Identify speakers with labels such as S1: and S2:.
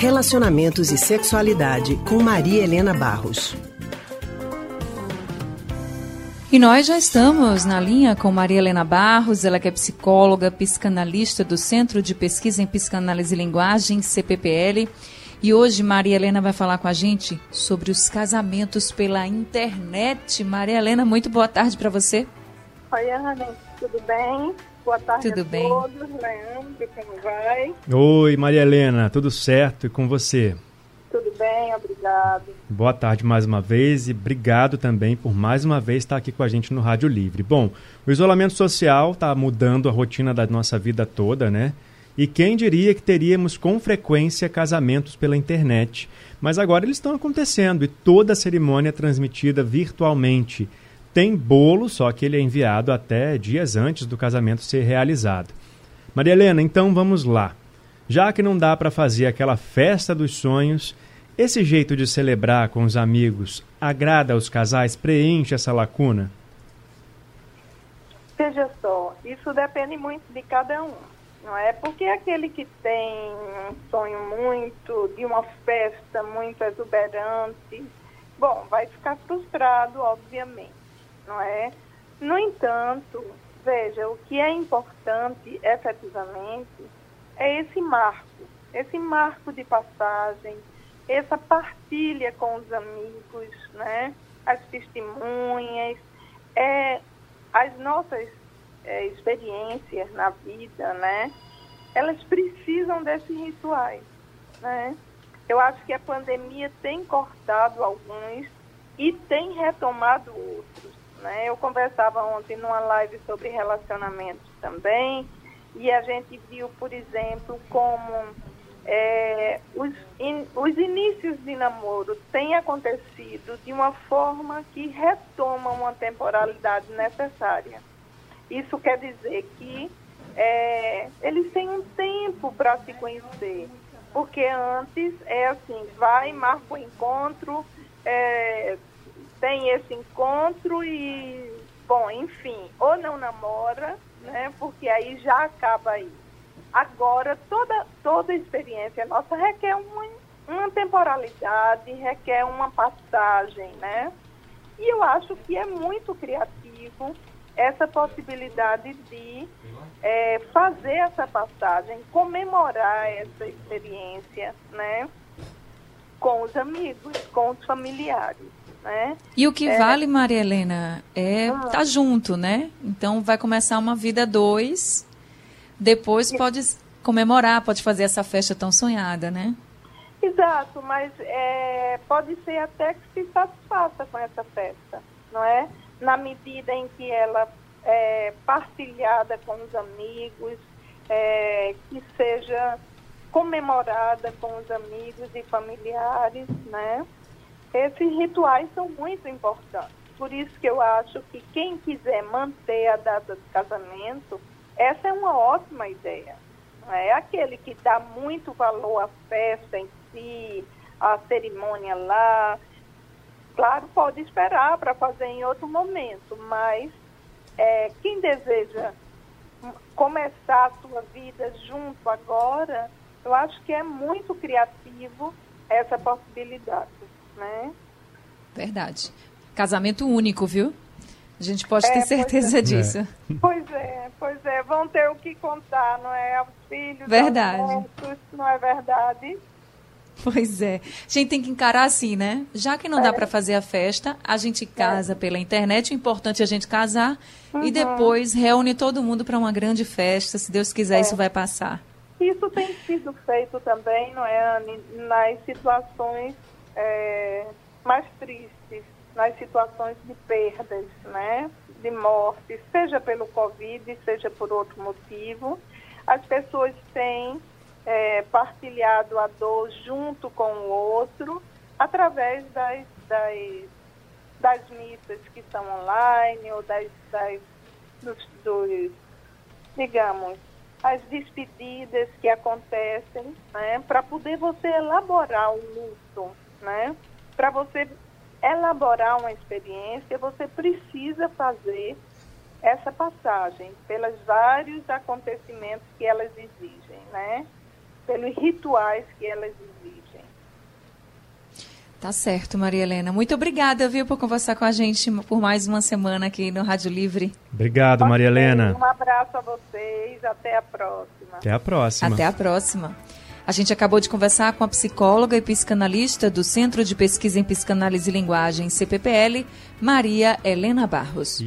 S1: Relacionamentos e Sexualidade com Maria Helena Barros.
S2: E nós já estamos na linha com Maria Helena Barros, ela que é psicóloga, psicanalista do Centro de Pesquisa em Psicanálise e Linguagem, CPPL. E hoje Maria Helena vai falar com a gente sobre os casamentos pela internet. Maria Helena, muito boa tarde para você.
S3: Oi, Ana, tudo bem? Boa tarde
S2: Tudo
S3: a
S2: bem.
S3: todos. Leandro, como vai?
S4: Oi, Maria Helena, tudo certo e com você?
S3: Tudo bem, obrigado.
S4: Boa tarde mais uma vez e obrigado também por mais uma vez estar aqui com a gente no Rádio Livre. Bom, o isolamento social está mudando a rotina da nossa vida toda, né? E quem diria que teríamos com frequência casamentos pela internet? Mas agora eles estão acontecendo e toda a cerimônia é transmitida virtualmente. Tem bolo, só que ele é enviado até dias antes do casamento ser realizado. Maria Helena, então vamos lá. Já que não dá para fazer aquela festa dos sonhos, esse jeito de celebrar com os amigos agrada aos casais, preenche essa lacuna?
S3: Veja só, isso depende muito de cada um, não é? Porque aquele que tem um sonho muito, de uma festa muito exuberante, bom, vai ficar frustrado, obviamente, não é? No entanto, veja, o que é importante efetivamente é esse marco, esse marco de passagem, essa partilha com os amigos, né? As testemunhas, é, as nossas é, experiências na vida, né? Elas precisam desses rituais, né? Eu acho que a pandemia tem cortado alguns e tem retomado outros, né? Eu conversava ontem numa live sobre relacionamentos também e a gente viu, por exemplo, como é, os, in, os inícios de namoro têm acontecido de uma forma que retoma uma temporalidade necessária. Isso quer dizer que é, eles têm um tempo para se conhecer, porque antes é assim, vai, marca o encontro, é, tem esse encontro e, bom, enfim, ou não namora, né, porque aí já acaba aí. Agora, toda, toda experiência nossa requer uma, uma temporalidade, requer uma passagem, né? E eu acho que é muito criativo essa possibilidade de é, fazer essa passagem, comemorar essa experiência, né? Com os amigos, com os familiares, né?
S2: E o que
S3: É.
S2: vale, Maria Helena, é
S3: Ah.
S2: estar junto, né? Então vai começar uma vida dois, depois pode comemorar, pode fazer essa festa tão sonhada, né?
S3: Exato, mas é, pode ser até que se satisfaça com essa festa, não é? Na medida em que ela é partilhada com os amigos, é, que seja comemorada com os amigos e familiares, né? Esses rituais são muito importantes. Por isso que eu acho que quem quiser manter a data do casamento, essa é uma ótima ideia. É aquele que dá muito valor à festa em si, à cerimônia lá. Claro, pode esperar para fazer em outro momento, mas é, quem deseja começar a sua vida junto agora, eu acho que é muito criativo essa possibilidade, né?
S2: Verdade. Casamento único, viu? A gente pode
S3: É,
S2: ter certeza
S4: é.
S2: disso.
S3: Pois é, pois é, vão ter o que contar, não é? Aos filhos,
S2: Verdade.
S3: aos netos, não é verdade?
S2: Pois é. A gente tem que encarar assim, né? Já que não dá
S3: É.
S2: para fazer a festa, a gente casa pela internet. O importante é a gente casar e
S3: Uhum.
S2: depois reúne todo mundo para uma grande festa. Se Deus quiser,
S3: É.
S2: isso vai passar.
S3: Isso tem sido feito também, não é, Anne, nas situações é, mais tristes, nas situações de perdas, né? De morte, seja pelo Covid, seja por outro motivo. As pessoas têm é, partilhado a dor junto com o outro através das, das, das missas que são online ou das, das dos, dos digamos, as despedidas que acontecem, né, para poder você elaborar o luto, né? Para você elaborar uma experiência, você precisa fazer essa passagem pelos vários acontecimentos que elas exigem, né? pelos rituais que elas exigem.
S2: Tá certo, Maria Helena. Muito obrigada, viu, por conversar com a gente por mais uma semana aqui no Rádio Livre.
S4: Obrigado, Maria Helena.
S3: Um abraço a vocês, até a próxima.
S4: Até a próxima.
S2: Até a próxima. A gente acabou de conversar com a psicóloga e psicanalista do Centro de Pesquisa em Psicanálise e Linguagem, CPPL, Maria Helena Barros.